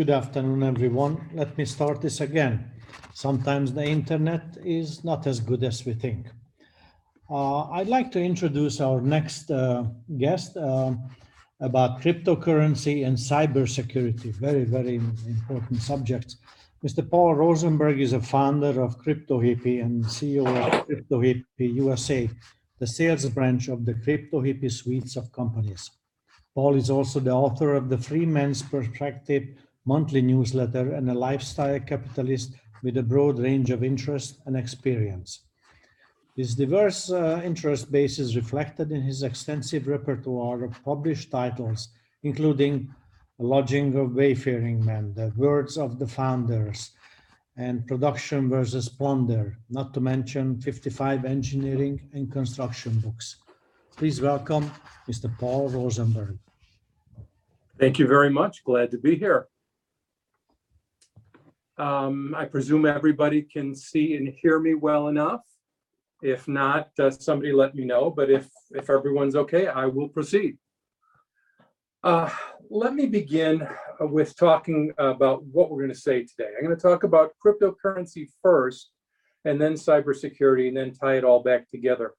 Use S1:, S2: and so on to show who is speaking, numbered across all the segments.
S1: Good afternoon, everyone. Let me start this again. Sometimes the internet is not as good as we think. Uh, I'd like to introduce our next uh, guest uh, about cryptocurrency and cybersecurity. Very, very important subjects. Mr. Paul Rosenberg is a founder of CryptoHippie and CEO of CryptoHippie USA, the sales branch of the CryptoHippie suites of companies. Paul is also the author of the Free Man's Perspective monthly newsletter and a lifestyle capitalist with a broad range of interest and experience. His diverse uh, interest base is reflected in his extensive repertoire of published titles, including Lodging of Wayfaring Men, The Words of the Founders, and Production versus Plunder, not to mention 55 engineering and construction books. Please welcome Mr. Paul Rosenberg.
S2: Thank you very much. Glad to be here. Um, I presume everybody can see and hear me well enough. If not, uh, somebody let me know, but if, if everyone's okay, I will proceed. Uh, let me begin with talking about what we're going to say today. I'm going to talk about cryptocurrency first, and then cybersecurity, and then tie it all back together.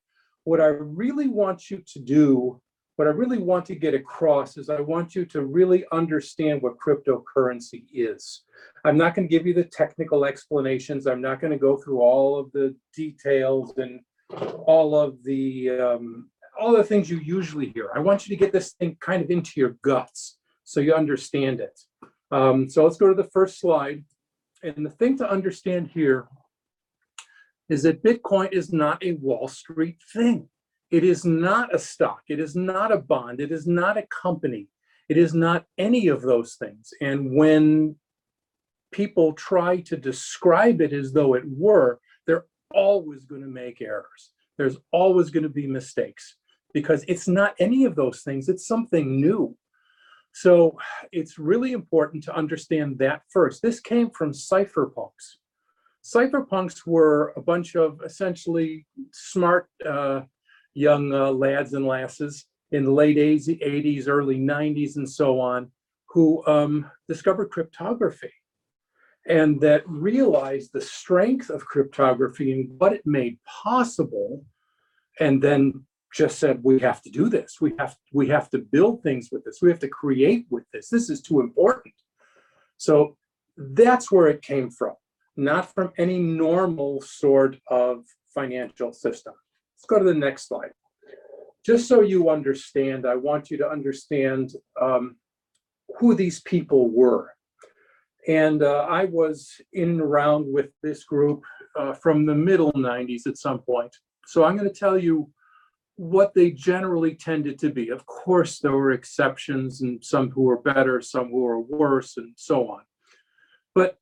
S2: What I really want you to do, what I really want to get across is I want you to really understand what cryptocurrency is. I'm not going to give you the technical explanations. I'm not going to go through all of the details and all of the um, all the things you usually hear. I want you to get this thing kind of into your guts so you understand it. Um, so let's go to the first slide. And the thing to understand here is that Bitcoin is not a Wall Street thing. It is not a stock. It is not a bond. It is not a company. It is not any of those things. And when people try to describe it as though it were, they're always going to make errors. There's always going to be mistakes because it's not any of those things. It's something new. So it's really important to understand that first. This came from cypherpunks. Cypherpunks were a bunch of essentially smart uh, young uh, lads and lasses in the late 80s, early 90s, and so on, who um, discovered cryptography and that realized the strength of cryptography and what it made possible, and then just said, we have to do this. We have, we have to build things with this. We have to create with this. This is too important. So that's where it came from, not from any normal sort of financial system. Let's go to the next slide. Just so you understand, I want you to understand um, who these people were. And uh, I was in and around with this group uh, from the middle 90s at some point. So I'm going to tell you what they generally tended to be. Of course, there were exceptions and some who were better, some who were worse, and so on. But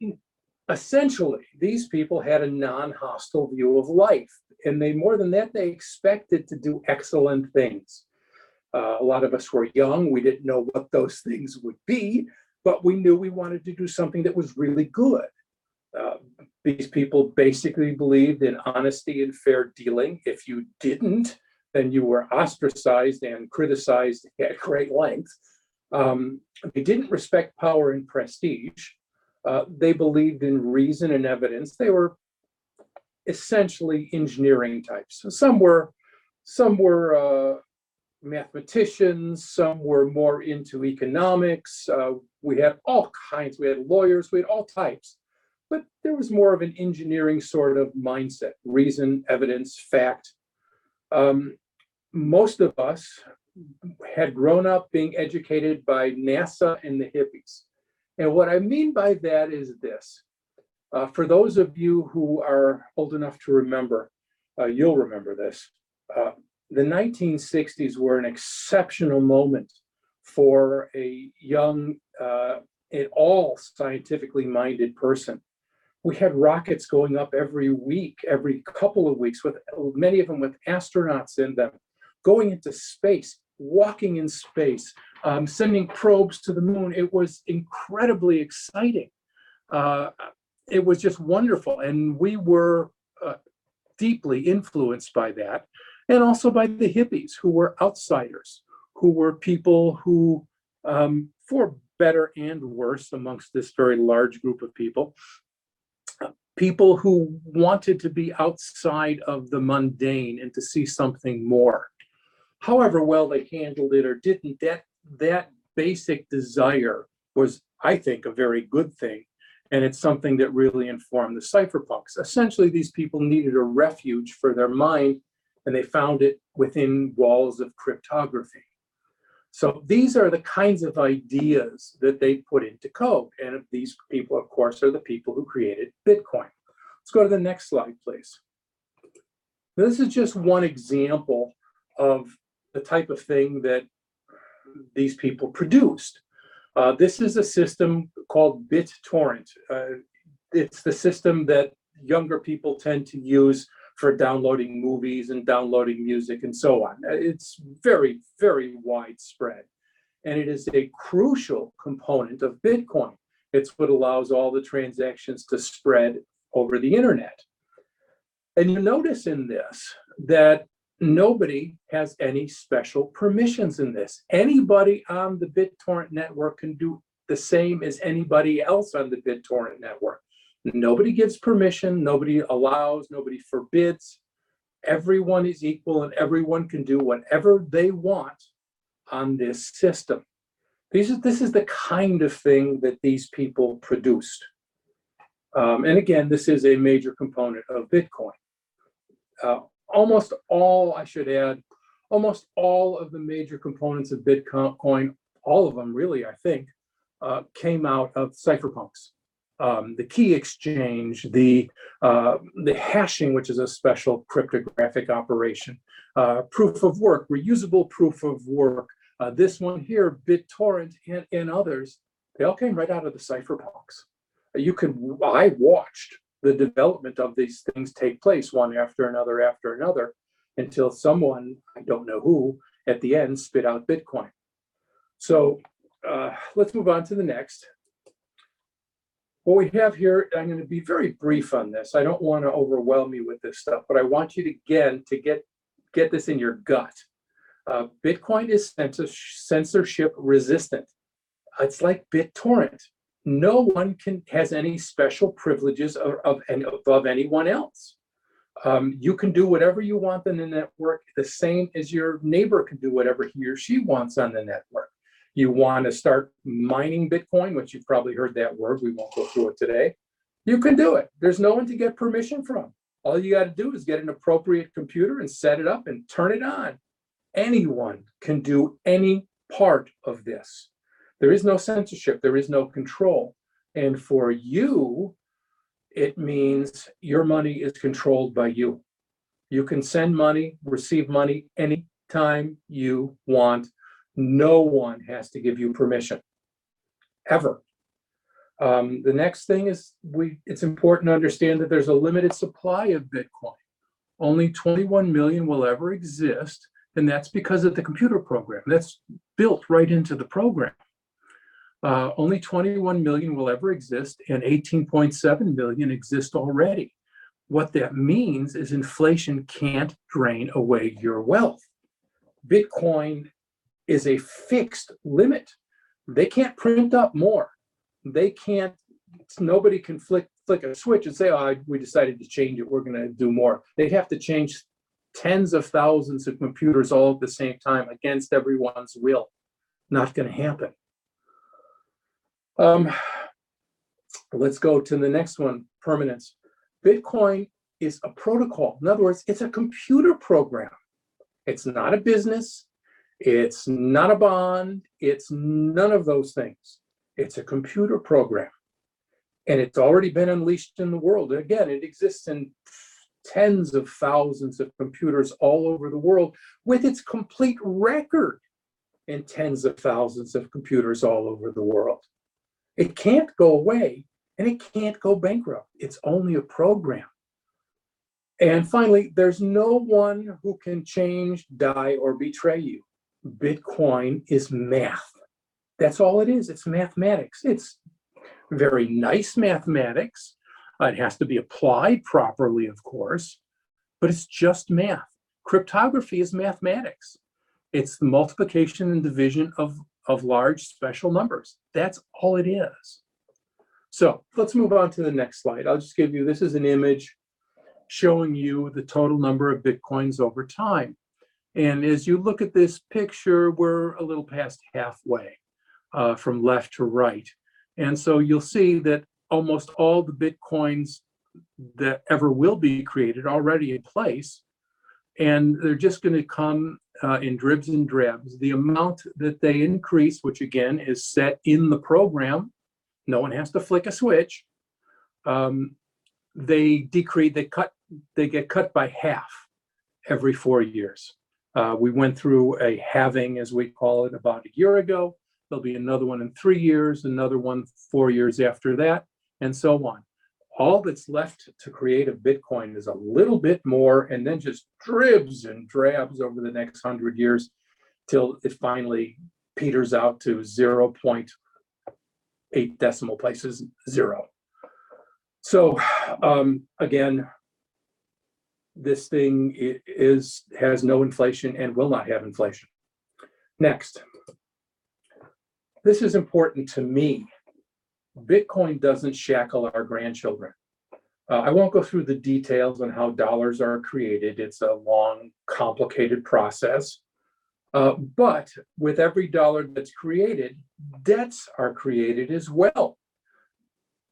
S2: essentially, these people had a non hostile view of life. And they, more than that, they expected to do excellent things. Uh, a lot of us were young. We didn't know what those things would be, but we knew we wanted to do something that was really good. Uh, these people basically believed in honesty and fair dealing. If you didn't, then you were ostracized and criticized at great length. Um, they didn't respect power and prestige. Uh, they believed in reason and evidence. They were essentially engineering types. Some were, some were uh, mathematicians. Some were more into economics. Uh, we had all kinds. We had lawyers. We had all types. But there was more of an engineering sort of mindset: reason, evidence, fact. Um, most of us had grown up being educated by NASA and the hippies. And what I mean by that is this. Uh, for those of you who are old enough to remember, uh, you'll remember this. Uh, the 1960s were an exceptional moment for a young, uh, at all scientifically minded person. We had rockets going up every week, every couple of weeks, with many of them with astronauts in them going into space, walking in space, um, sending probes to the moon. It was incredibly exciting. Uh, it was just wonderful. And we were uh, deeply influenced by that. And also by the hippies, who were outsiders, who were people who, um, for better and worse amongst this very large group of people. People who wanted to be outside of the mundane and to see something more. However well they handled it or didn't, that, that basic desire was, I think, a very good thing. And it's something that really informed the cypherpunks. Essentially, these people needed a refuge for their mind, and they found it within walls of cryptography. So these are the kinds of ideas that they put into code. And these people, of course, are the people who created Bitcoin. Let's go to the next slide, please. This is just one example of the type of thing that these people produced. Uh, this is a system called BitTorrent. Uh, it's the system that younger people tend to use for downloading movies and downloading music and so on. Uh, It's very, very widespread. And it is a crucial component of Bitcoin. It's what allows all the transactions to spread over the internet. And you notice in this that nobody has any special permissions in this. Anybody on the BitTorrent network can do the same as anybody else on the BitTorrent network. Nobody gives permission, nobody allows, nobody forbids. Everyone is equal and everyone can do whatever they want on this system. These are, this is the kind of thing that these people produced. Um, and again, this is a major component of Bitcoin. Uh, almost all, I should add, almost all of the major components of Bitcoin, all of them really, I think, uh, came out of cypherpunks. Um, the key exchange, the uh, the hashing, which is a special cryptographic operation, uh, proof of work, reusable proof of work. Uh, this one here, BitTorrent, and, and others, they all came right out of the cypherpunks. You could, I watched the development of these things take place one after another after another until someone, I don't know who, at the end spit out Bitcoin. So uh, let's move on to the next. What we have here, I'm going to be very brief on this. I don't want to overwhelm you with this stuff, but I want you to again to get get this in your gut. Uh, Bitcoin is censorship resistant. It's like BitTorrent. No one can has any special privileges of, of and above anyone else. Um, you can do whatever you want on the network, the same as your neighbor can do whatever he or she wants on the network. You want to start mining Bitcoin, which you've probably heard that word. We won't go through it today. You can do it. There's no one to get permission from. All you got to do is get an appropriate computer and set it up and turn it on. Anyone can do any part of this. There is no censorship, there is no control. And for you, it means your money is controlled by you. You can send money, receive money anytime you want. No one has to give you permission, ever. Um, the next thing is we, it's important to understand that there's a limited supply of Bitcoin. Only 21 million will ever exist, and that's because of the computer program. That's built right into the program. Uh, only 21 million will ever exist, and 18.7 million exist already. What that means is inflation can't drain away your wealth. Bitcoin is a fixed limit. They can't print up more. They can't, nobody can flick, flick a switch and say, oh, we decided to change it, we're gonna do more. They'd have to change tens of thousands of computers all at the same time against everyone's will. Not gonna happen. Um, let's go to the next one, permanence. Bitcoin is a protocol. In other words, it's a computer program. It's not a business. It's not a bond. It's none of those things. It's a computer program. And it's already been unleashed in the world. Again, it exists in tens of thousands of computers all over the world with its complete record in tens of thousands of computers all over the world. It can't go away and it can't go bankrupt. It's only a program. And finally, there's no one who can change, die, or betray you. Bitcoin is math. That's all it is. It's mathematics. It's very nice mathematics. It has to be applied properly, of course, but it's just math. Cryptography is mathematics. It's the multiplication and division of, of large special numbers. That's all it is. So let's move on to the next slide. I'll just give you, this is an image showing you the total number of Bitcoins over time. And as you look at this picture, we're a little past halfway uh, from left to right. And so you'll see that almost all the Bitcoins that ever will be created already in place. And they're just going to come uh, in dribs and drabs. The amount that they increase, which again is set in the program, no one has to flick a switch. Um, they decrease, they cut, they get cut by half every four years. Uh, we went through a halving, as we call it, about a year ago. There'll be another one in three years, another one four years after that, and so on. All that's left to create a Bitcoin is a little bit more, and then just dribs and drabs over the next hundred years till it finally peters out to 0.8 decimal places, zero. So um, again, this thing is, has no inflation and will not have inflation. Next. This is important to me. Bitcoin doesn't shackle our grandchildren. Uh, I won't go through the details on how dollars are created. It's a long, complicated process. Uh, but with every dollar that's created, debts are created as well.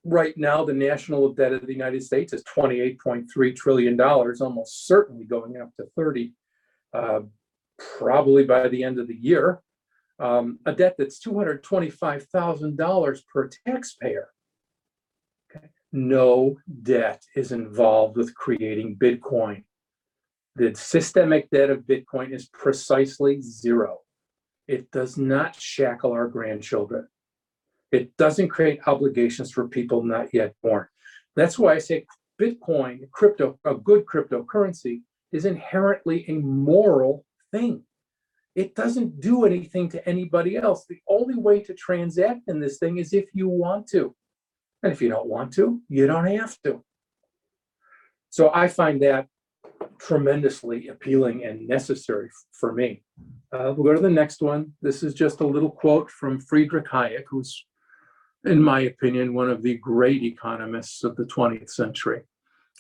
S2: Right now, the national debt of the United States is $28.3 trillion, almost certainly going up to 30, uh, probably by the end of the year. Um, a debt that's $225,000 per taxpayer. Okay. No debt is involved with creating Bitcoin. The systemic debt of Bitcoin is precisely zero. It does not shackle our grandchildren. It doesn't create obligations for people not yet born. That's why I say Bitcoin, crypto, a good cryptocurrency is inherently a moral thing. It doesn't do anything to anybody else. The only way to transact in this thing is if you want to. And if you don't want to, you don't have to. So I find that tremendously appealing and necessary for me. Uh, we'll go to the next one. This is just a little quote from Friedrich Hayek, who's, in my opinion, one of the great economists of the 20th century.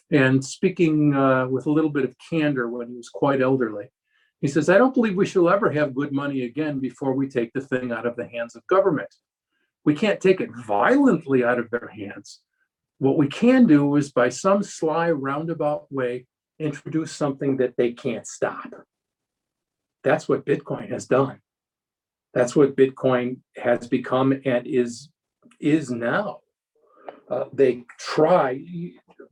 S2: And speaking uh, with a little bit of candor when he was quite elderly, he says, I don't believe we shall ever have good money again before we take the thing out of the hands of government. We can't take it violently out of their hands. What we can do is by some sly roundabout way, introduce something that they can't stop. That's what Bitcoin has done. That's what Bitcoin has become and is is now. Uh, they try.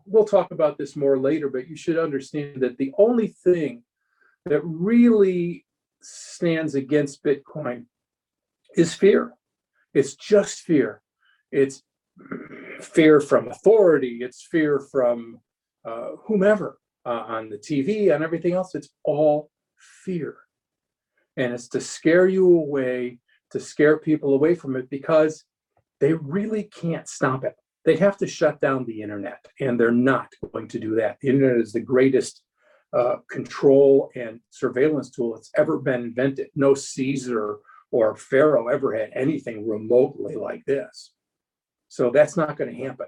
S2: We'll talk about this more later, but you should understand that the only thing that really stands against Bitcoin is fear. It's just fear. It's fear from authority. It's fear from uh, whomever uh, on the TV, on everything else. It's all fear. And it's to scare you away, to scare people away from it because they really can't stop it. They have to shut down the internet, and they're not going to do that. The internet is the greatest uh, control and surveillance tool that's ever been invented. No Caesar or Pharaoh ever had anything remotely like this. So that's not going to happen.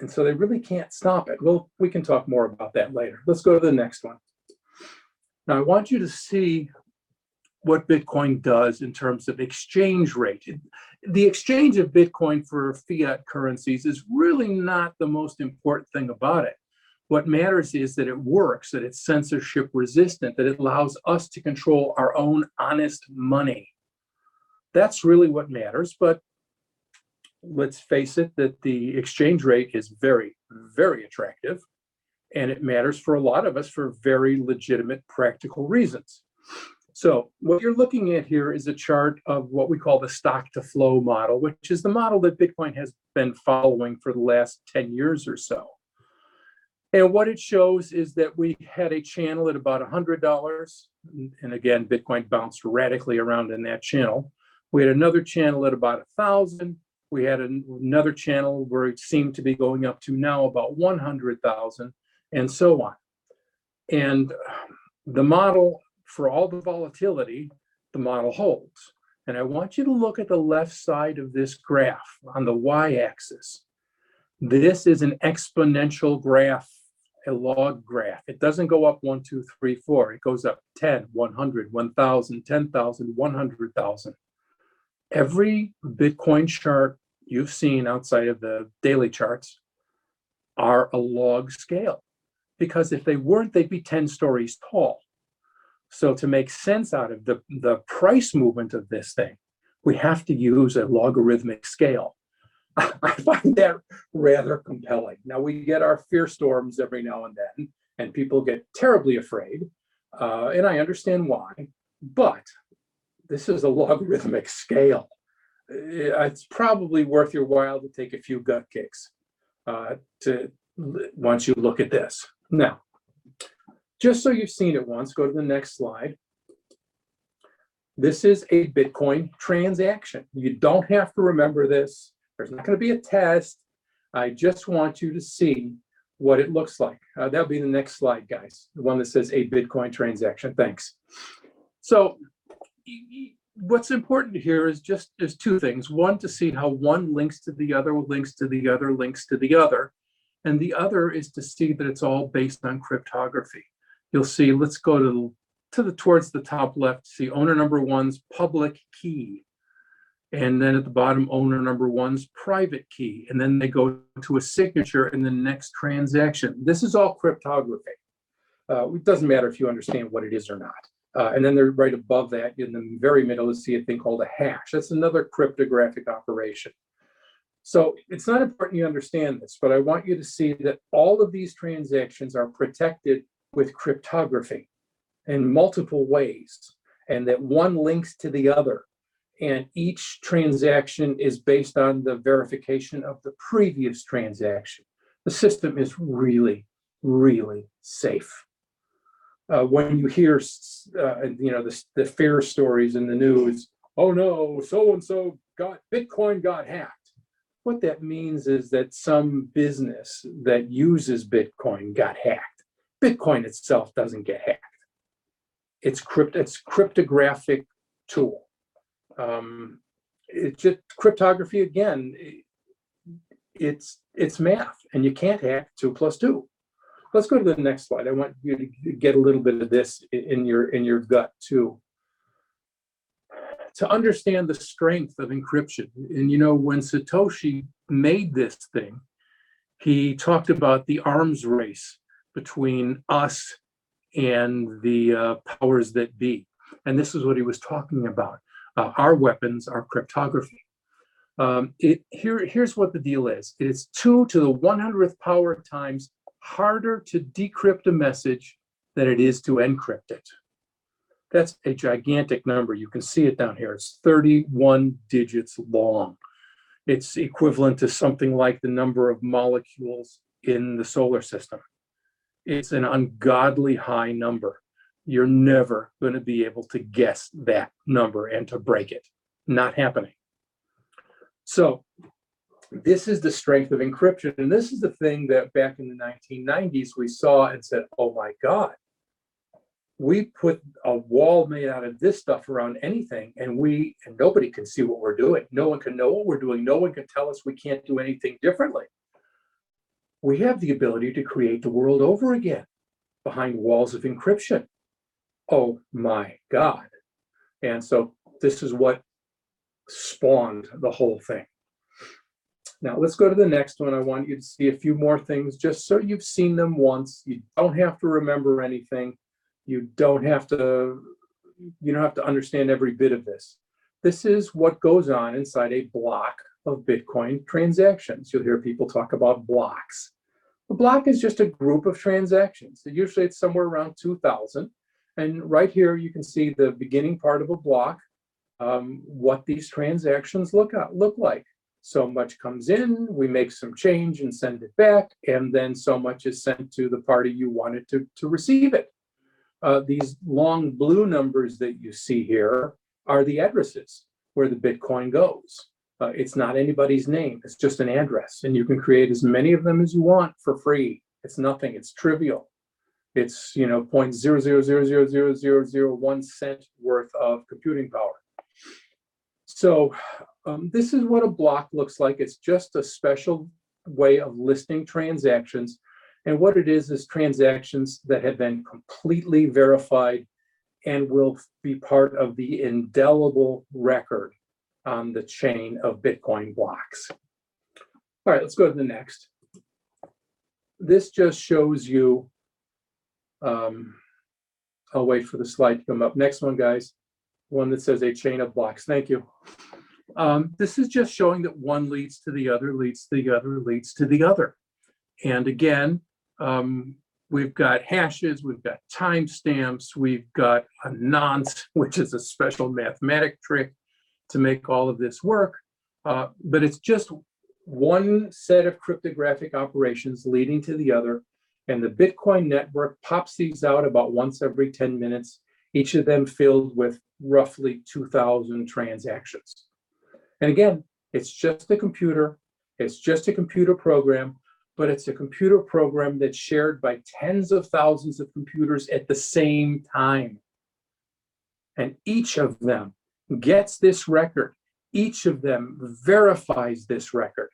S2: And so they really can't stop it. Well, we can talk more about that later. Let's go to the next one. Now, I want you to see what Bitcoin does in terms of exchange rate. The exchange of Bitcoin for fiat currencies is really not the most important thing about it. What matters is that it works, that it's censorship resistant, that it allows us to control our own honest money. That's really what matters. But let's face it, that the exchange rate is very, very attractive. And it matters for a lot of us for very legitimate practical reasons. So what you're looking at here is a chart of what we call the stock to flow model, which is the model that Bitcoin has been following for the last 10 years or so. And what it shows is that we had a channel at about $100. And again, Bitcoin bounced radically around in that channel. We had another channel at about 1,000. We had an- another channel where it seemed to be going up to now about 100,000 and so on. And the model, for all the volatility, the model holds. And I want you to look at the left side of this graph on the y-axis. This is an exponential graph, a log graph. It doesn't go up one, two, three, four. It goes up 10, 100, 1,000, 10,000, 100,000. Every Bitcoin chart you've seen outside of the daily charts are a log scale. Because if they weren't, they'd be 10 stories tall. So to make sense out of the, the price movement of this thing, we have to use a logarithmic scale. I find that rather compelling. Now we get our fear storms every now and then, and people get terribly afraid, uh, and I understand why. But this is a logarithmic scale. It's probably worth your while to take a few gut kicks uh, to once you look at this. Now, just so you've seen it once, go to the next slide. This is a Bitcoin transaction. You don't have to remember this. There's not going to be a test. I just want you to see what it looks like. Uh, that'll be the next slide, guys. The one that says a Bitcoin transaction. Thanks. So what's important here is just is two things. One, to see how one links to the other, links to the other, links to the other. And the other is to see that it's all based on cryptography. You'll see, let's go to, to the, towards the top left, see owner number one's public key. And then at the bottom, owner number one's private key. And then they go to a signature in the next transaction. This is all cryptography. Uh, it doesn't matter if you understand what it is or not. Uh, and then they're right above that in the very middle, you see a thing called a hash. That's another cryptographic operation. So it's not important you understand this, but I want you to see that all of these transactions are protected with cryptography in multiple ways, and that one links to the other. And each transaction is based on the verification of the previous transaction. The system is really, really safe. Uh, when you hear, uh, you know, the, the fear stories in the news, oh no, so and so got Bitcoin got hacked. What that means is that some business that uses Bitcoin got hacked. Bitcoin itself doesn't get hacked. It's crypt, it's cryptographic tool. Um, it's just cryptography again. It's it's math, and you can't hack two plus two. Let's go to the next slide. I want you to get a little bit of this in your in your gut too to understand the strength of encryption. And you know, when Satoshi made this thing, he talked about the arms race between us and the uh, powers that be. And this is what he was talking about. Uh, our weapons are cryptography. Um, it, here, here's what the deal is it's two to the 100th power times harder to decrypt a message than it is to encrypt it. That's a gigantic number. You can see it down here. It's 31 digits long. It's equivalent to something like the number of molecules in the solar system. It's an ungodly high number. You're never going to be able to guess that number and to break it. Not happening. So, this is the strength of encryption. And this is the thing that back in the 1990s we saw and said, oh my God, we put a wall made out of this stuff around anything and we and nobody can see what we're doing no one can know what we're doing no one can tell us we can't do anything differently we have the ability to create the world over again behind walls of encryption oh my god. And so this is what spawned the whole thing. Now let's go to the next one. I want you to see a few more things just so you've seen them once. You don't have to remember anything. You don't have to you don't have to understand every bit of this. This is what goes on inside a block of bitcoin transactions. You'll hear people talk about blocks. A block is just a group of transactions. Usually it's somewhere around 2000 and right here you can see the beginning part of a block um, what these transactions look at, look like so much comes in we make some change and send it back and then so much is sent to the party you wanted to, to receive it uh, these long blue numbers that you see here are the addresses where the Bitcoin goes. Uh, it's not anybody's name, it's just an address. And you can create as many of them as you want for free. It's nothing, it's trivial. It's, you know, point zero zero zero zero zero zero zero one cent worth of computing power. So um, this is what a block looks like. It's just a special way of listing transactions. And what it is, is transactions that have been completely verified and will be part of the indelible record on the chain of Bitcoin blocks. All right, let's go to the next. This just shows you, um, I'll wait for the slide to come up. Next one, guys. One that says a chain of blocks. Thank you. Um, this is just showing that one leads to the other, leads to the other, leads to the other. And again, um, we've got hashes, we've got timestamps, we've got a nonce, which is a special mathematic trick to make all of this work. Uh, but it's just one set of cryptographic operations leading to the other. And the Bitcoin network pops these out about once every 10 minutes, each of them filled with roughly 2,000 transactions. And again, it's just a computer, it's just a computer program, but it's a computer program that's shared by tens of thousands of computers at the same time. And each of them gets this record. Each of them verifies this record.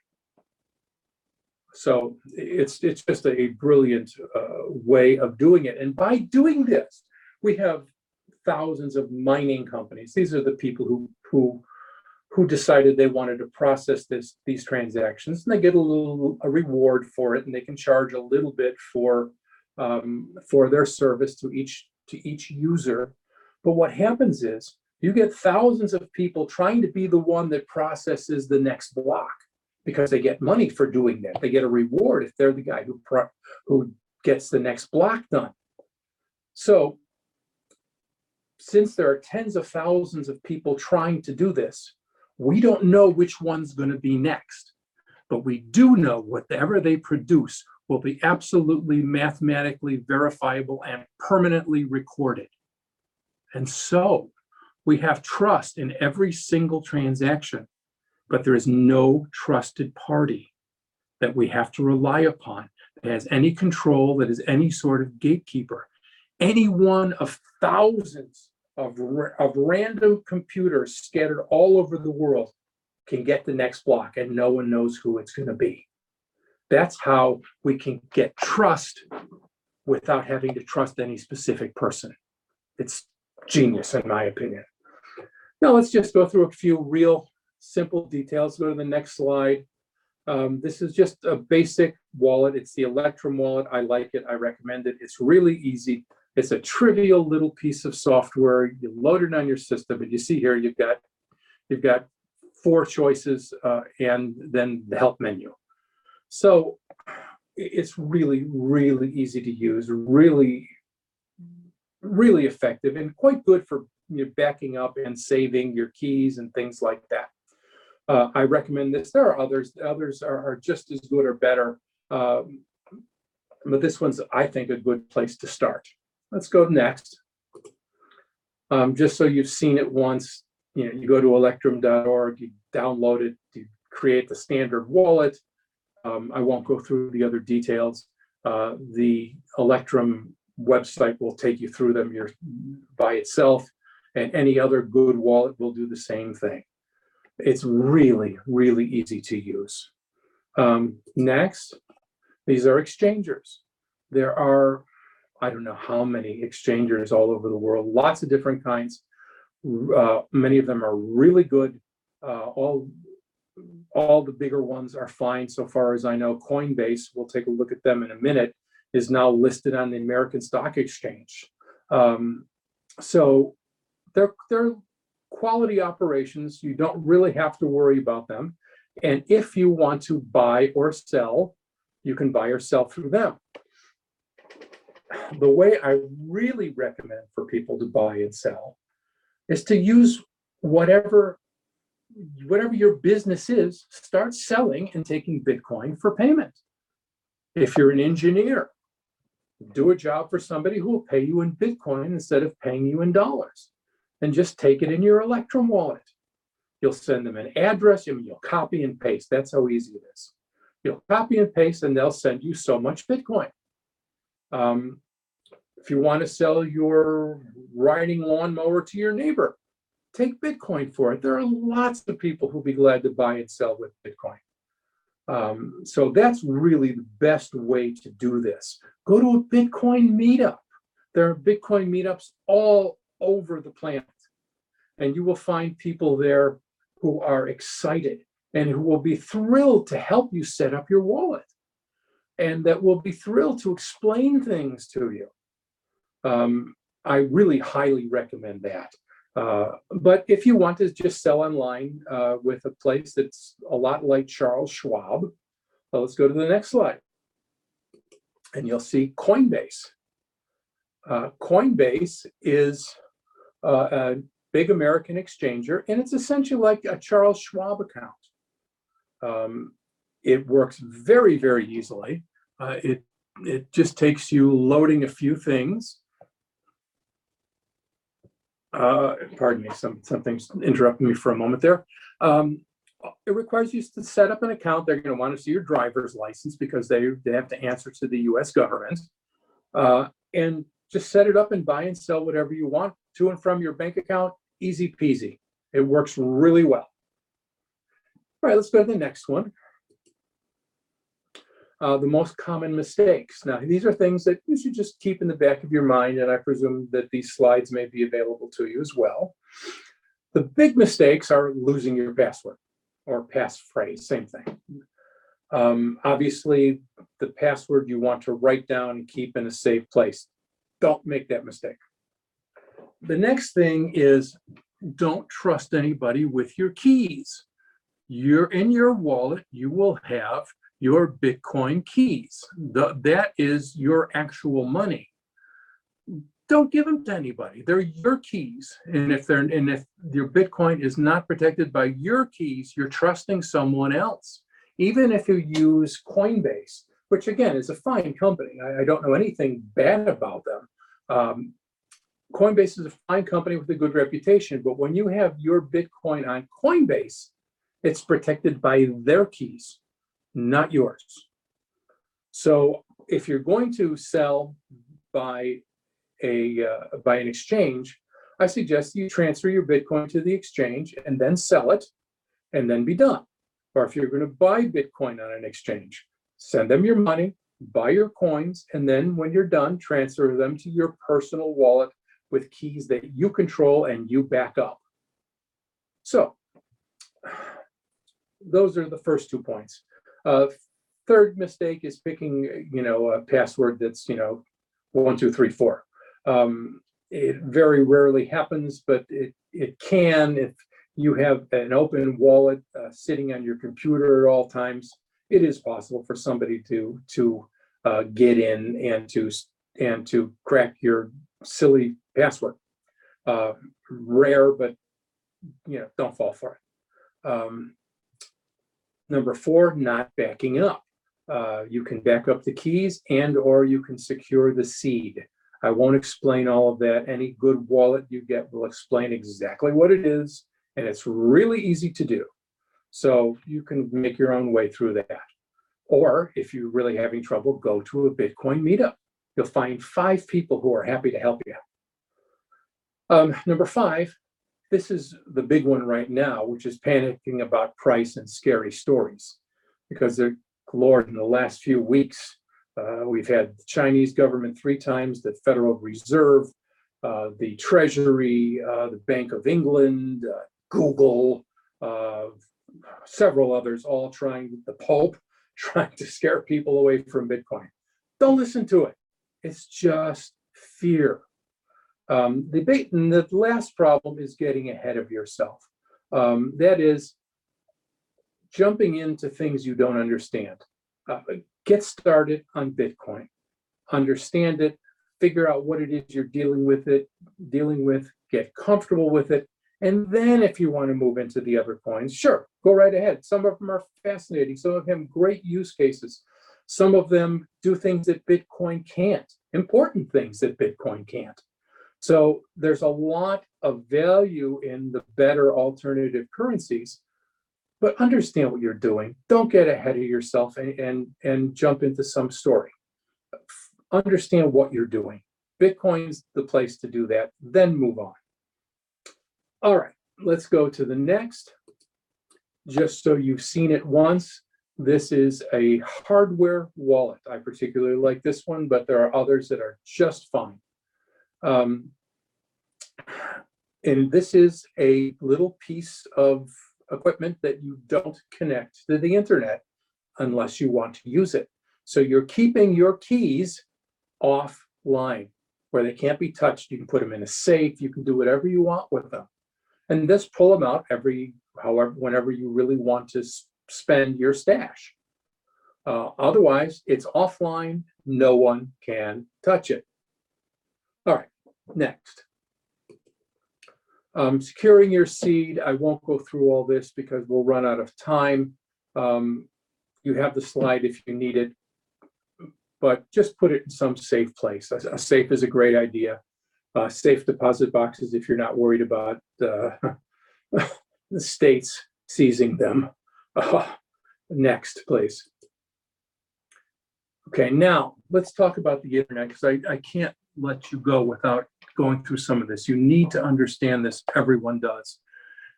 S2: So it's it's just a brilliant uh, way of doing it. And by doing this, we have thousands of mining companies. These are the people who who who decided they wanted to process this these transactions, and they get a little a reward for it, and they can charge a little bit for um, for their service to each to each user. But what happens is you get thousands of people trying to be the one that processes the next block because they get money for doing that. They get a reward if they're the guy who pro- who gets the next block done. So since there are tens of thousands of people trying to do this, we don't know which one's going to be next. But we do know whatever they produce will be absolutely mathematically verifiable and permanently recorded. And so we have trust in every single transaction, but there is no trusted party that we have to rely upon that has any control, that is any sort of gatekeeper. Any one of thousands of, of random computers scattered all over the world can get the next block and no one knows who it's going to be. That's how we can get trust without having to trust any specific person. It's genius, in my opinion. Now, let's just go through a few real simple details. Go to the next slide. Um, this is just a basic wallet. It's the Electrum wallet. I like it. I recommend it. It's really easy. It's a trivial little piece of software. You load it on your system, and you see here you've got you've got four choices uh, and then the help menu. So it's really really easy to use, really really effective, and quite good for you know, backing up and saving your keys and things like that. Uh, I recommend this. There are others. The others are, are just as good or better. Um, but this one's, I think, a good place to start. Let's go next. Um, just so you've seen it once, you know, you go to electrum.org, you download it, you create the standard wallet. Um, I won't go through the other details. Uh, the Electrum website will take you through them your, by itself, and any other good wallet will do the same thing. It's really, really easy to use. Um, next, these are exchangers. There are I don't know how many exchangers all over the world, lots of different kinds. Uh, many of them are really good. Uh, all, all the bigger ones are fine so far as I know. Coinbase, we'll take a look at them in a minute, is now listed on the American Stock Exchange. Um, so they're, they're quality operations. You don't really have to worry about them. And if you want to buy or sell, you can buy or sell through them the way I really recommend for people to buy and sell is to use whatever whatever your business is, start selling and taking Bitcoin for payment. If you're an engineer, do a job for somebody who will pay you in Bitcoin instead of paying you in dollars. And just take it in your Electrum wallet. You'll send them an address, and you'll copy and paste. That's how easy it is. You'll copy and paste, and they'll send you so much Bitcoin. Um, if you want to sell your riding lawnmower to your neighbor, take Bitcoin for it. There are lots of people who'll be glad to buy and sell with Bitcoin. Um, so that's really the best way to do this. Go to a Bitcoin meetup. There are Bitcoin meetups all over the planet. And you will find people there who are excited and who will be thrilled to help you set up your wallet and that will be thrilled to explain things to you. Um, I really highly recommend that. Uh, but if you want to just sell online uh, with a place that's a lot like Charles Schwab, well, let's go to the next slide. And you'll see Coinbase. Uh, Coinbase is uh, a big American exchanger, and it's essentially like a Charles Schwab account. Um, it works very, very easily. Uh, it it just takes you loading a few things. Uh, pardon me, some something's interrupting me for a moment there. Um, it requires you to set up an account. They're going to want to see your driver's license because they they have to answer to the U.S. government, uh, and just set it up and buy and sell whatever you want to and from your bank account. Easy peasy. It works really well. All right, let's go to the next one uh, the most common mistakes. Now, these are things that you should just keep in the back of your mind, and I presume that these slides may be available to you as well. The big mistakes are losing your password or passphrase, same thing. Um, obviously, the password you want to write down and keep in a safe place. Don't make that mistake. The next thing is don't trust anybody with your keys. You're in your wallet, you will have your Bitcoin keys. The, that is your actual money. Don't give them to anybody. They're your keys. And if they're and if your Bitcoin is not protected by your keys, you're trusting someone else. Even if you use Coinbase, which again is a fine company. I, I don't know anything bad about them. Um, Coinbase is a fine company with a good reputation, but when you have your Bitcoin on Coinbase, it's protected by their keys not yours. So if you're going to sell by a uh, by an exchange, I suggest you transfer your Bitcoin to the exchange and then sell it and then be done. Or if you're going to buy Bitcoin on an exchange, send them your money, buy your coins, and then when you're done, transfer them to your personal wallet with keys that you control and you back up. So those are the first two points. Uh, third mistake is picking, you know, a password that's, you know, one, two, three, four. Um, it very rarely happens, but it, it can if you have an open wallet uh, sitting on your computer at all times. It is possible for somebody to to uh, get in and to and to crack your silly password. Uh, rare, but you know, don't fall for it. Um, Number four, not backing up. Uh, you can back up the keys and or you can secure the seed. I won't explain all of that. Any good wallet you get will explain exactly what it is, and it's really easy to do. So you can make your own way through that. Or if you're really having trouble, go to a Bitcoin meetup. You'll find five people who are happy to help you. Um, number five, this is the big one right now, which is panicking about price and scary stories. Because the Lord, in the last few weeks, uh, we've had the Chinese government three times, the Federal Reserve, uh, the Treasury, uh, the Bank of England, uh, Google, uh, several others, all trying, the Pope, trying to scare people away from Bitcoin. Don't listen to it. It's just fear. Um, the, the last problem is getting ahead of yourself. Um, that is jumping into things you don't understand. Uh, get started on Bitcoin, understand it, figure out what it is you're dealing with it, dealing with, get comfortable with it, and then if you want to move into the other coins, sure, go right ahead. Some of them are fascinating. Some of them great use cases. Some of them do things that Bitcoin can't, important things that Bitcoin can't. So there's a lot of value in the better alternative currencies, but understand what you're doing. Don't get ahead of yourself and, and, and jump into some story. Understand what you're doing. Bitcoin's the place to do that, then move on. All right, let's go to the next. Just so you've seen it once, this is a hardware wallet. I particularly like this one, but there are others that are just fine. Um, and this is a little piece of equipment that you don't connect to the internet unless you want to use it. So you're keeping your keys offline where they can't be touched. You can put them in a safe. You can do whatever you want with them. And just pull them out every, however, whenever you really want to spend your stash. Uh, otherwise, it's offline. No one can touch it. All right, next. Um, securing your seed, I won't go through all this because we'll run out of time. Um, you have the slide if you need it. But just put it in some safe place. A safe is a great idea. Uh, safe deposit boxes if you're not worried about, uh, the states seizing them. Uh, Next, please. Okay, now, let's talk about the internet, because I, I can't let you go without going through some of this. You need to understand this, everyone does.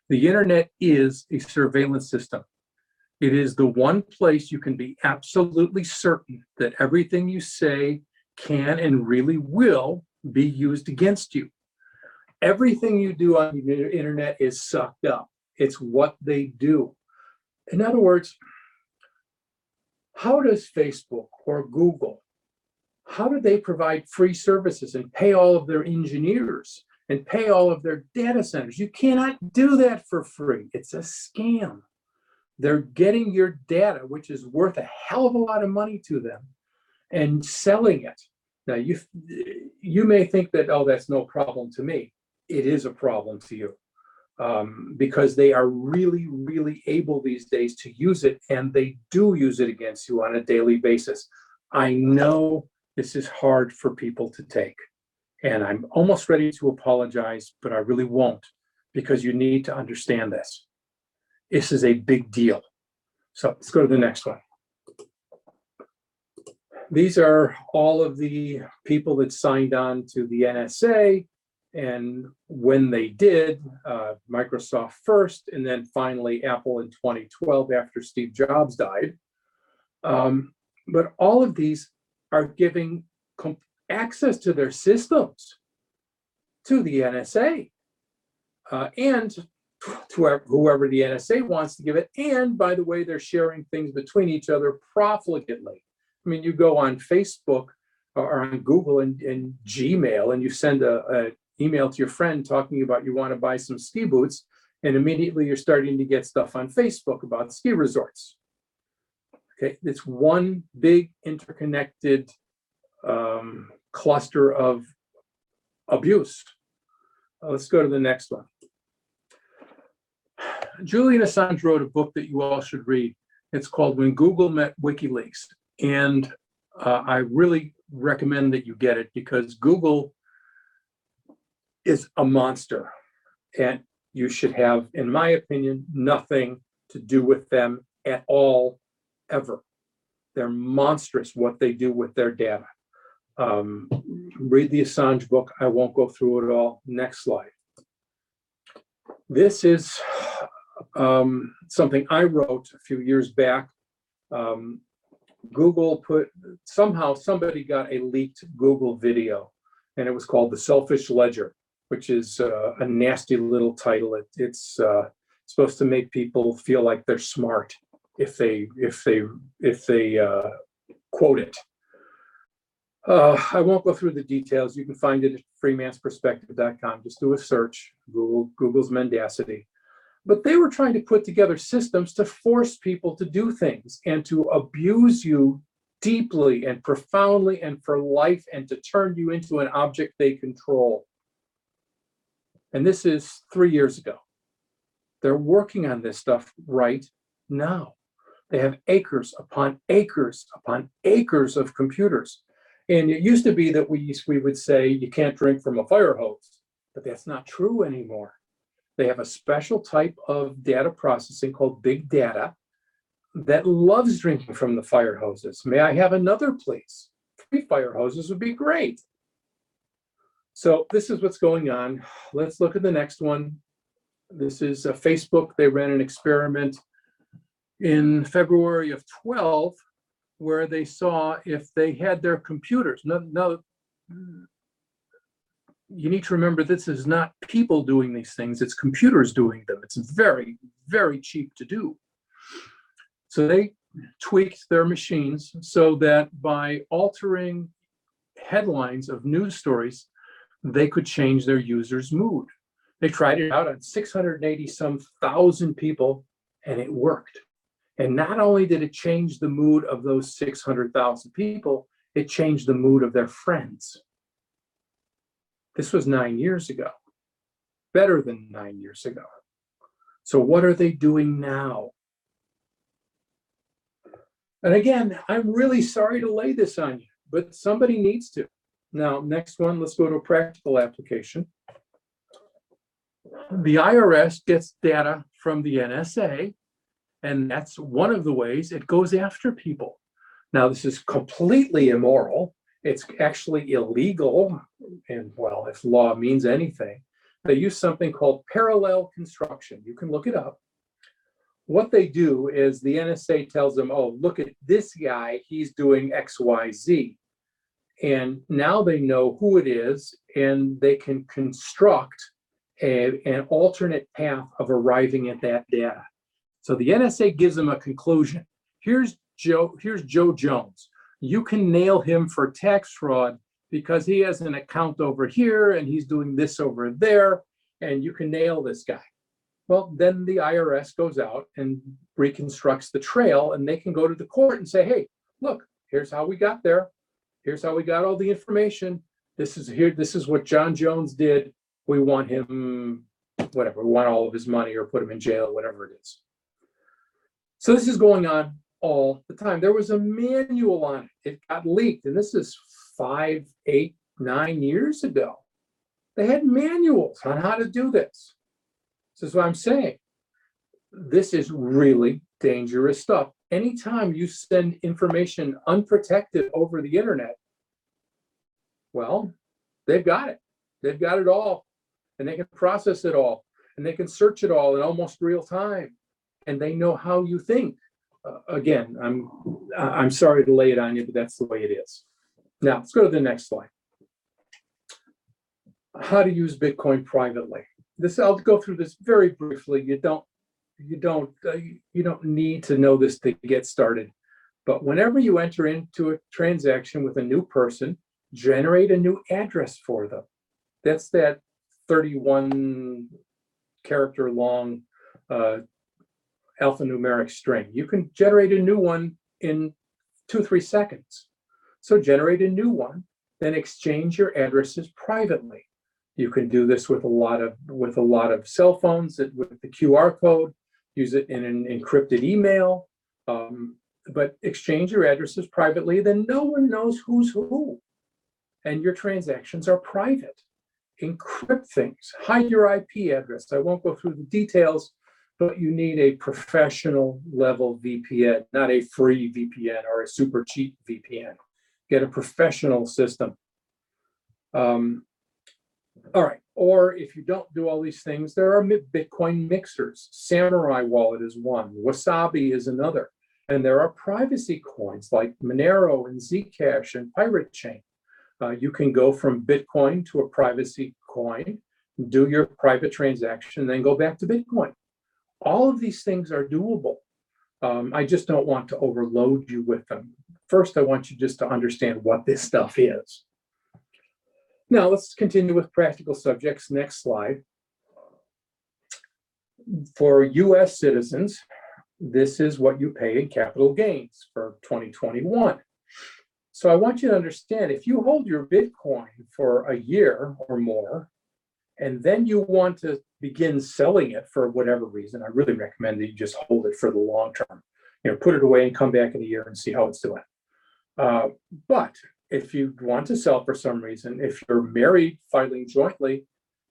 S2: The internet is a surveillance system. It is the one place you can be absolutely certain that everything you say can and really will be used against you. Everything you do on the internet is sucked up. It's what they do. In other words, how does Facebook or Google, how do they provide free services and pay all of their engineers and pay all of their data centers? You cannot do that for free. It's a scam. They're getting your data, which is worth a hell of a lot of money to them, and selling it. Now, you, you may think that, oh, that's no problem to me. It is a problem to you. Um, because they are really, really able these days to use it, and they do use it against you on a daily basis. I know this is hard for people to take, and I'm almost ready to apologize, but I really won't, because you need to understand this. This is a big deal. So let's go to the next one. These are all of the people that signed on to the NSA. And when they did, uh, Microsoft first, and then finally Apple in 2012 after Steve Jobs died. Um, but all of these are giving com- access to their systems to the NSA. Uh, and to whoever the NSA wants to give it. And by the way, they're sharing things between each other profligately. I mean, you go on Facebook or on Google and, and Gmail and you send a, a email to your friend talking about you want to buy some ski boots, and immediately you're starting to get stuff on Facebook about ski resorts. Okay, it's one big interconnected um, cluster of abuse. Uh, let's go to the next one. Julian Assange wrote a book that you all should read. It's called When Google Met WikiLeaks. And uh, I really recommend that you get it because Google is a monster. And you should have, in my opinion, nothing to do with them at all, ever. They're monstrous what they do with their data. Um, read the Assange book. I won't go through it all. Next slide. This is um, something I wrote a few years back. Um, Google put, somehow somebody got a leaked Google video and it was called The Selfish Ledger, which is uh, a nasty little title. It, it's uh, supposed to make people feel like they're smart if they, if they, if they uh, quote it. Uh, I won't go through the details. You can find it at freemansperspective.com. Just do a search, Google, Google's Mendacity. But they were trying to put together systems to force people to do things and to abuse you deeply and profoundly and for life and to turn you into an object they control. And this is three years ago. They're working on this stuff right now. They have acres upon acres upon acres of computers. And it used to be that we, we would say you can't drink from a fire hose, but that's not true anymore. They have a special type of data processing called big data that loves drinking from the fire hoses. May I have another, please? Three fire hoses would be great. So this is what's going on. Let's look at the next one. This is uh, Facebook. They ran an experiment in February of 12 where they saw if they had their computers. No, no, you need to remember this is not people doing these things, it's computers doing them. It's very, very cheap to do. So they tweaked their machines so that by altering headlines of news stories, they could change their users' mood. They tried it out on 680 some thousand people and it worked. And not only did it change the mood of those 600,000 people, it changed the mood of their friends. This was nine years ago, better than nine years ago. So, what are they doing now? And again, I'm really sorry to lay this on you, but somebody needs to. Now, next one, let's go to a practical application. The IRS gets data from the NSA, and that's one of the ways it goes after people. Now, this is completely immoral. It's actually illegal. And well, if law means anything, they use something called parallel construction. You can look it up. What they do is the NSA tells them, oh, look at this guy, he's doing XYZ. And now they know who it is and they can construct a, an alternate path of arriving at that data. So the NSA gives them a conclusion. Here's Joe, here's Joe Jones. You can nail him for tax fraud because he has an account over here and he's doing this over there, and you can nail this guy. Well, then the IRS goes out and reconstructs the trail, and they can go to the court and say, hey, look, here's how we got there. Here's how we got all the information. This is here, this is what John Jones did. We want him, whatever, we want all of his money or put him in jail, whatever it is. So this is going on all the time. There was a manual on it. It got leaked, and this is five, eight, nine years ago. They had manuals on how to do this. This is what I'm saying. This is really dangerous stuff. Anytime you send information unprotected over the internet, well, they've got it. They've got it all, and they can process it all, and they can search it all in almost real time, and they know how you think. Uh, again, I'm I'm sorry to lay it on you, but that's the way it is. Now, let's go to the next slide. How to use Bitcoin privately. This, I'll go through this very briefly. You don't, you don't, uh, you you don't need to know this to get started. But whenever you enter into a transaction with a new person, generate a new address for them. That's that thirty-one character long uh, alphanumeric string. You can generate a new one in two, three seconds. So generate a new one, then exchange your addresses privately. You can do this with a lot of with a lot of cell phones with the QR code, use it in an encrypted email. Um, but exchange your addresses privately, then no one knows who's who. And your transactions are private. Encrypt things, hide your IP address. I won't go through the details, but you need a professional level VPN, not a free VPN or a super cheap VPN. Get a professional system. Um, all right. Or if you don't do all these things, there are Bitcoin mixers. Samurai Wallet is one. Wasabi is another. And there are privacy coins like Monero and Zcash and Pirate Chain. Uh, you can go from Bitcoin to a privacy coin, do your private transaction, then go back to Bitcoin. All of these things are doable. Um, I just don't want to overload you with them. First, I want you just to understand what this stuff is. Now, let's continue with practical subjects. Next slide. For US citizens, this is what you pay in capital gains for 2021. So I want you to understand if you hold your Bitcoin for a year or more, and then you want to begin selling it for whatever reason, I really recommend that you just hold it for the long term. You know, put it away and come back in a year and see how it's doing. Uh, but if you want to sell for some reason, if you're married filing jointly,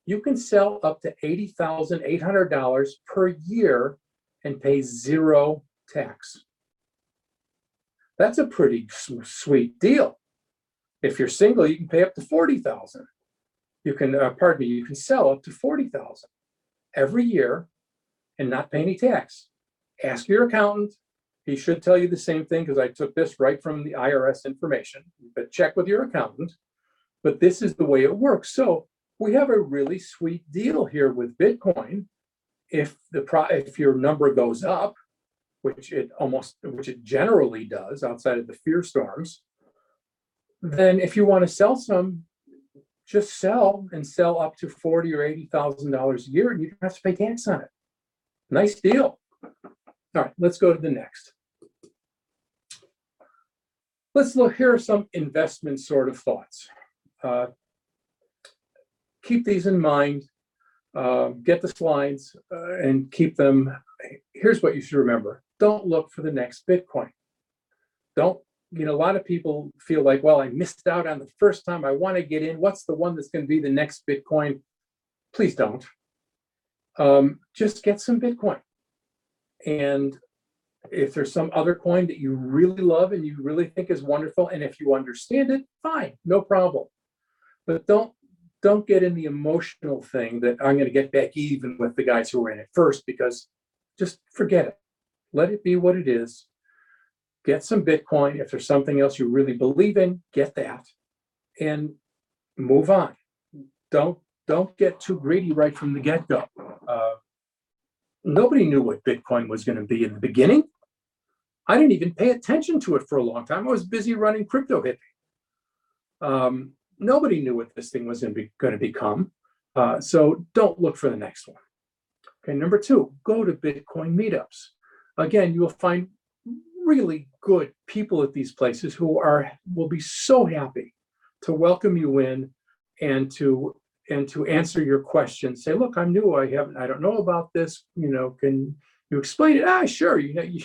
S2: you can sell up to eighty thousand eight hundred dollars per year and pay zero tax. That's a pretty sweet deal. If you're single, you can pay up to forty thousand. You can, uh, pardon me, you can sell up to forty thousand. Every year and not pay any tax. Ask your accountant. He should tell you the same thing because I took this right from the IRS information, but check with your accountant. But this is the way it works. So we have a really sweet deal here with Bitcoin. If the pro, if your number goes up, which it almost, which it generally does outside of the fear storms, then if you want to sell some, just sell and sell up to forty or eighty thousand dollars a year and you don't have to pay tax on it. Nice deal. All right, let's go to the next. Let's look, here are some investment sort of thoughts. Uh, Keep these in mind, uh, get the slides uh, and keep them. Here's what you should remember. Don't look for the next Bitcoin. Don't, you know, a lot of people feel like, well, I missed out on the first time I want to get in. What's the one that's going to be the next Bitcoin? Please don't. Um, just get some Bitcoin. And if there's some other coin that you really love and you really think is wonderful, and if you understand it, fine, no problem. But don't don't get in the emotional thing that I'm going to get back even with the guys who were in it first because just forget it. Let it be what it is. Get some Bitcoin. If there's something else you really believe in, get that and move on. Don't don't get too greedy right from the get-go. Uh, nobody knew what Bitcoin was going to be in the beginning. I didn't even pay attention to it for a long time. I was busy running crypto hippie. Um, nobody knew what this thing was going to be going to become. Uh, so don't look for the next one. Okay, number two, go to Bitcoin meetups. Again, you will find really good people at these places who are will be so happy to welcome you in and to and to answer your questions. Say, look, I'm new. I haven't. I don't know about this. You know, can you explain it? Ah, sure. You know, you,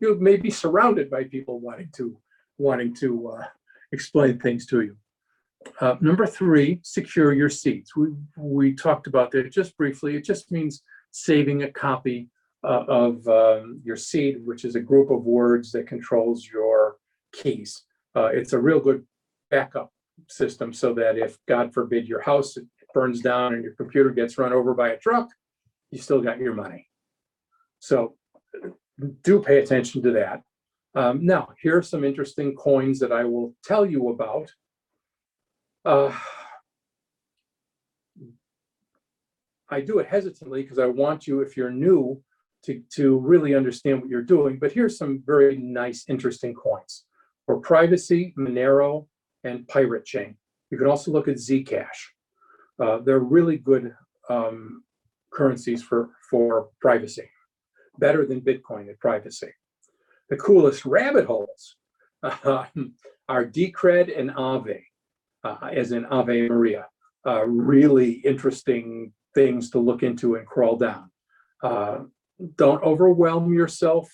S2: you may be surrounded by people wanting to wanting to uh, explain things to you. Uh, number three, secure your seats. We we talked about that just briefly. It just means saving a copy uh, of um, your seed, which is a group of words that controls your keys. Uh, it's a real good backup system so that if, God forbid, your house burns down and your computer gets run over by a truck, you still got your money. So do pay attention to that. Um, now, here are some interesting coins that I will tell you about. Uh, I do it hesitantly because I want you, if you're new, to, to really understand what you're doing. But here's some very nice, interesting coins. For privacy, Monero, and Pirate Chain. You can also look at Zcash. Uh, they're really good um, currencies for, for privacy, better than Bitcoin at privacy. The coolest rabbit holes uh, are Decred and Aave, uh, as in Ave Maria. Uh, really interesting things to look into and crawl down. Don't overwhelm yourself.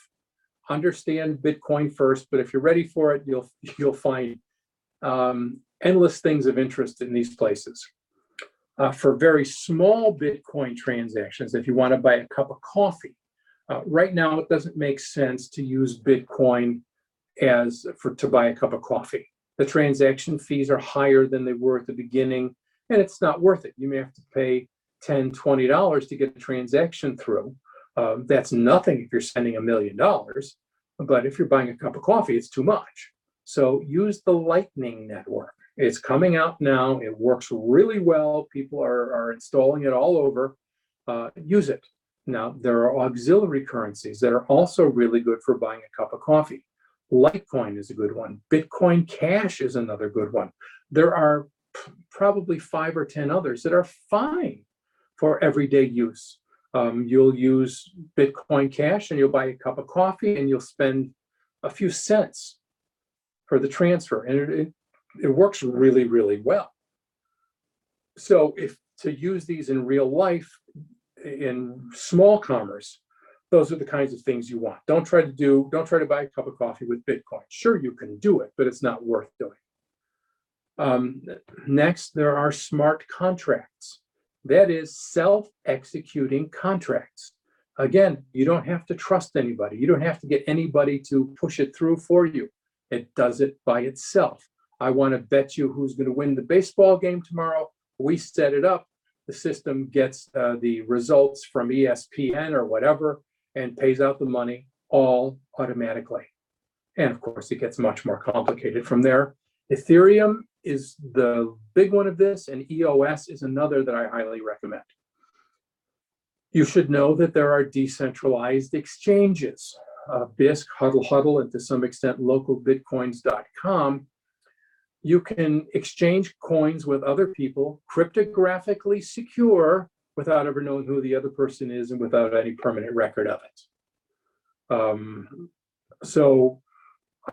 S2: Understand Bitcoin first, but if you're ready for it, you'll you'll find um, endless things of interest in these places. Uh, for very small Bitcoin transactions, if you want to buy a cup of coffee, uh, right now it doesn't make sense to use Bitcoin as for to buy a cup of coffee. The transaction fees are higher than they were at the beginning, and it's not worth it. You may have to pay 10 $20 to get a transaction through. Um, that's nothing if you're spending a million dollars, but if you're buying a cup of coffee, it's too much. So use the Lightning Network. It's coming out now. It works really well. People are, are installing it all over. Uh, use it. Now, there are auxiliary currencies that are also really good for buying a cup of coffee. Litecoin is a good one. Bitcoin Cash is another good one. There are p- probably five or 10 others that are fine for everyday use. Um, you'll use Bitcoin Cash and you'll buy a cup of coffee and you'll spend a few cents for the transfer. And it, it, it works really, really well. So if to use these in real life, in small commerce, those are the kinds of things you want. Don't try to do, don't try to buy a cup of coffee with Bitcoin. Sure, you can do it, but it's not worth doing. Um, next, there are smart contracts. That is self-executing contracts. Again, you don't have to trust anybody. You don't have to get anybody to push it through for you. It does it by itself. I want to bet you who's going to win the baseball game tomorrow. We set it up. the system gets uh, the results from ESPN or whatever and pays out the money all automatically. And of course, it gets much more complicated from there. Ethereum is the big one of this, and EOS is another that I highly recommend. You should know that there are decentralized exchanges. Uh, Bisq, Hodl Hodl, and to some extent localbitcoins.com. You can exchange coins with other people, cryptographically secure without ever knowing who the other person is and without any permanent record of it. Um, so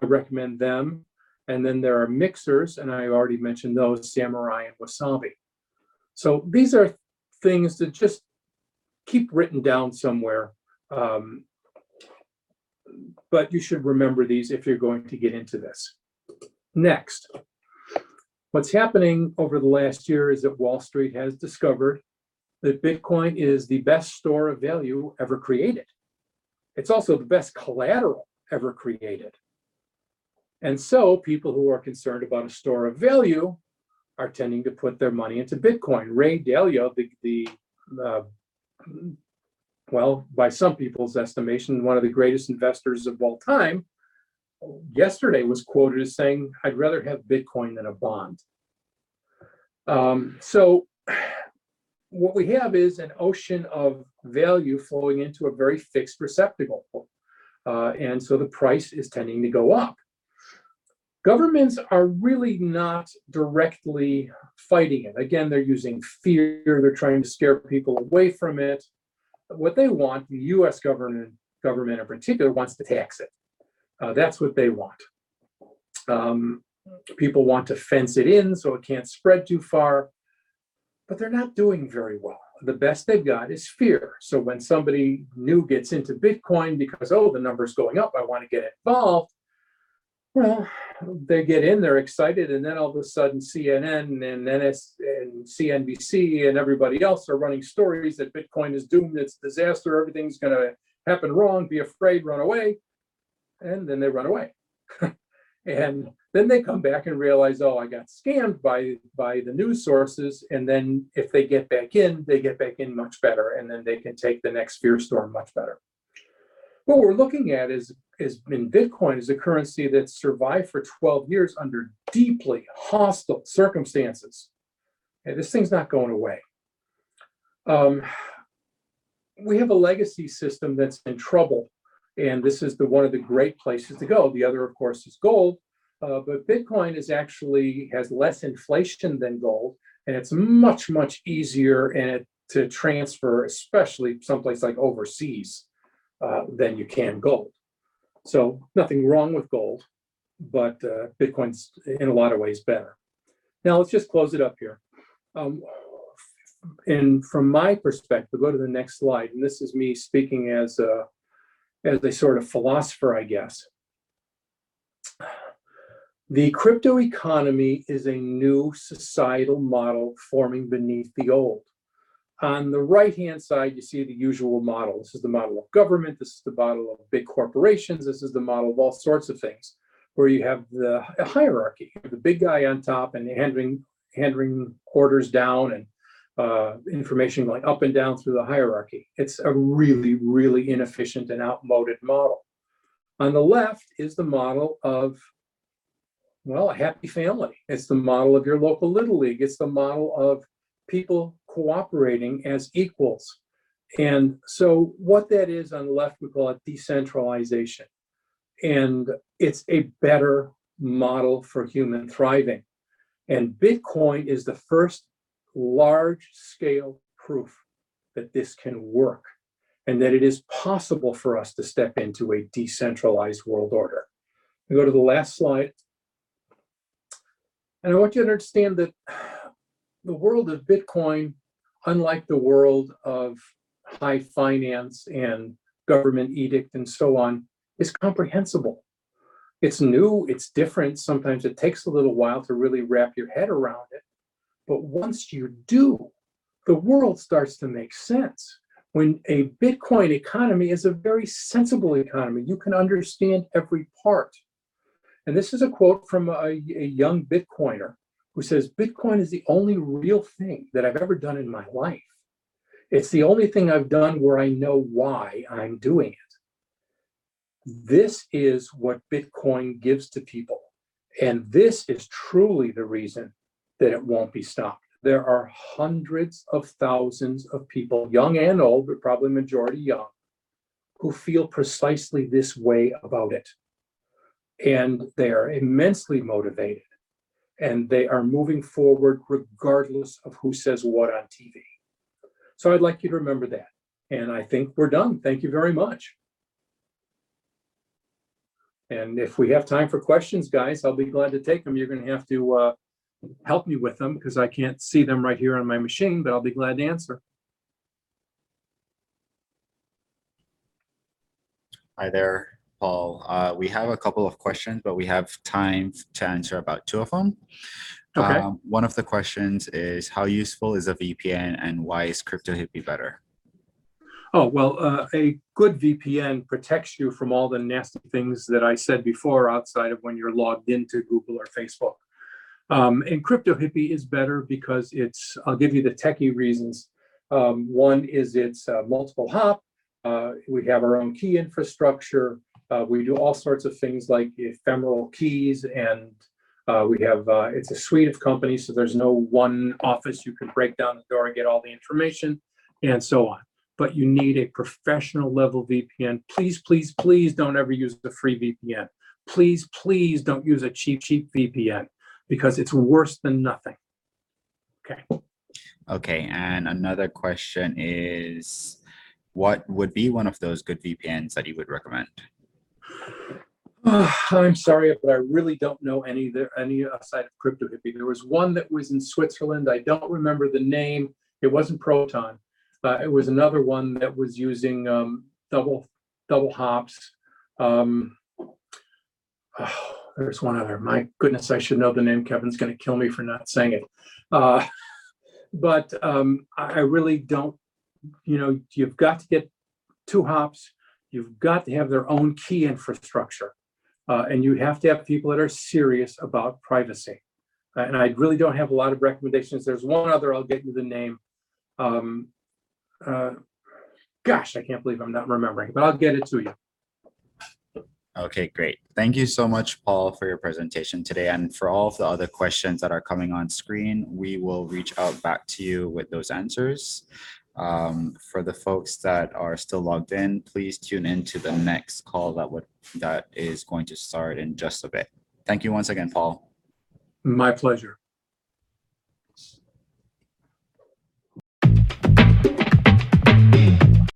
S2: I recommend them. And then there are mixers, and I already mentioned those, Samurai and Wasabi. So these are things that just keep written down somewhere. Um, but you should remember these if you're going to get into this. Next, what's happening over the last year is that Wall Street has discovered that Bitcoin is the best store of value ever created. It's also the best collateral ever created. And so people who are concerned about a store of value are tending to put their money into Bitcoin. Ray Dalio, the, the uh, well, by some people's estimation, one of the greatest investors of all time, yesterday was quoted as saying, I'd rather have Bitcoin than a bond. Um, so what we have is an ocean of value flowing into a very fixed receptacle. Uh, and so the price is tending to go up. Governments are really not directly fighting it. Again, they're using fear, they're trying to scare people away from it. What they want, the US government, government in particular, wants to tax it. Uh, that's what they want. Um, people want to fence it in so it can't spread too far, but they're not doing very well. The best they've got is fear. So when somebody new gets into Bitcoin because, oh, the number's going up, I want to get involved, well, they get in, they're excited, and then all of a sudden CNN and NS and CNBC and everybody else are running stories that Bitcoin is doomed, it's disaster, everything's going to happen wrong, be afraid, run away, and then they run away. and then they come back and realize, oh, I got scammed by by the news sources, and then if they get back in, they get back in much better, and then they can take the next fear storm much better. What we're looking at is is in Bitcoin is a currency that survived for 12 years under deeply hostile circumstances. And this thing's not going away. Um, we have a legacy system that's in trouble, and this is the one of the great places to go. The other, of course, is gold, uh, but Bitcoin is actually has less inflation than gold, and it's much much easier it, to transfer, especially someplace like overseas, uh, than you can gold. So nothing wrong with gold, but uh, Bitcoin's in a lot of ways better. Now let's just close it up here. Um, and from my perspective, go to the next slide. And this is me speaking as a, as a sort of philosopher, I guess. The crypto economy is a new societal model forming beneath the old. On the right-hand side, you see the usual model. This is the model of government. This is the model of big corporations. This is the model of all sorts of things, where you have the hierarchy, the big guy on top and handing handing orders down and uh, information going up and down through the hierarchy. It's a really, really inefficient and outmoded model. On the left is the model of, well, a happy family. It's the model of your local Little League. It's the model of people cooperating as equals. And so what that is on the left, we call it decentralization. And it's a better model for human thriving. And Bitcoin is the first large scale proof that this can work and that it is possible for us to step into a decentralized world order. We go to the last slide. And I want you to understand that the world of Bitcoin, unlike the world of high finance and government edict and so on, is comprehensible. It's new, it's different. Sometimes it takes a little while to really wrap your head around it. But once you do, the world starts to make sense. When a Bitcoin economy is a very sensible economy, you can understand every part. And this is a quote from a, a young Bitcoiner who says Bitcoin is the only real thing that I've ever done in my life. It's the only thing I've done where I know why I'm doing it. This is what Bitcoin gives to people. And this is truly the reason that it won't be stopped. There are hundreds of thousands of people, young and old, but probably majority young, who feel precisely this way about it. And they are immensely motivated and they are moving forward regardless of who says what on TV. So I'd like you to remember that. And I think we're done. Thank you very much. And if we have time for questions, guys, I'll be glad to take them. You're going to have to uh, help me with them because I can't see them right here on my machine, but I'll be glad to answer.
S3: Hi there, Paul. Uh, we have a couple of questions, but we have time to answer about two of them.
S2: Okay.
S3: Um, one of the questions is how useful is a VPN and why is Crypto Hippie better?
S2: Oh, well, uh, a good VPN protects you from all the nasty things that I said before outside of when you're logged into Google or Facebook. Um, and Crypto Hippie is better because it's, I'll give you the techie reasons. Um, one is it's uh, multiple hop. Uh, we have our own key infrastructure. Uh, we do all sorts of things like ephemeral keys and uh, we have, uh, it's a suite of companies, so there's no one office you can break down the door and get all the information and so on but you need a professional level VPN. Please, please, please don't ever use a free VPN. Please, please don't use a cheap, cheap VPN because it's worse than nothing. Okay.
S3: Okay, and another question is what would be one of those good VPNs that you would recommend?
S2: I'm sorry, but I really don't know any there any aside of Crypto Hippie. There was one that was in Switzerland. I don't remember the name. It wasn't Proton. Uh, it was another one that was using um, double double hops. Um, oh, there's one other. My goodness, I should know the name. Kevin's going to kill me for not saying it. Uh, but um, I really don't. You know, you've got to get two hops. You've got to have their own key infrastructure, uh, and you have to have people that are serious about privacy. And I really don't have a lot of recommendations. There's one other. I'll get you the name. Um, uh, gosh, I can't believe I'm not remembering, but I'll get it to you.
S3: Okay, great. Thank you so much, Paul, for your presentation today. And for all of the other questions that are coming on screen, we will reach out back to you with those answers. Um, for the folks that are still logged in, please tune in to the next call that would that is going to start in just a bit. Thank you once again, Paul.
S2: My pleasure.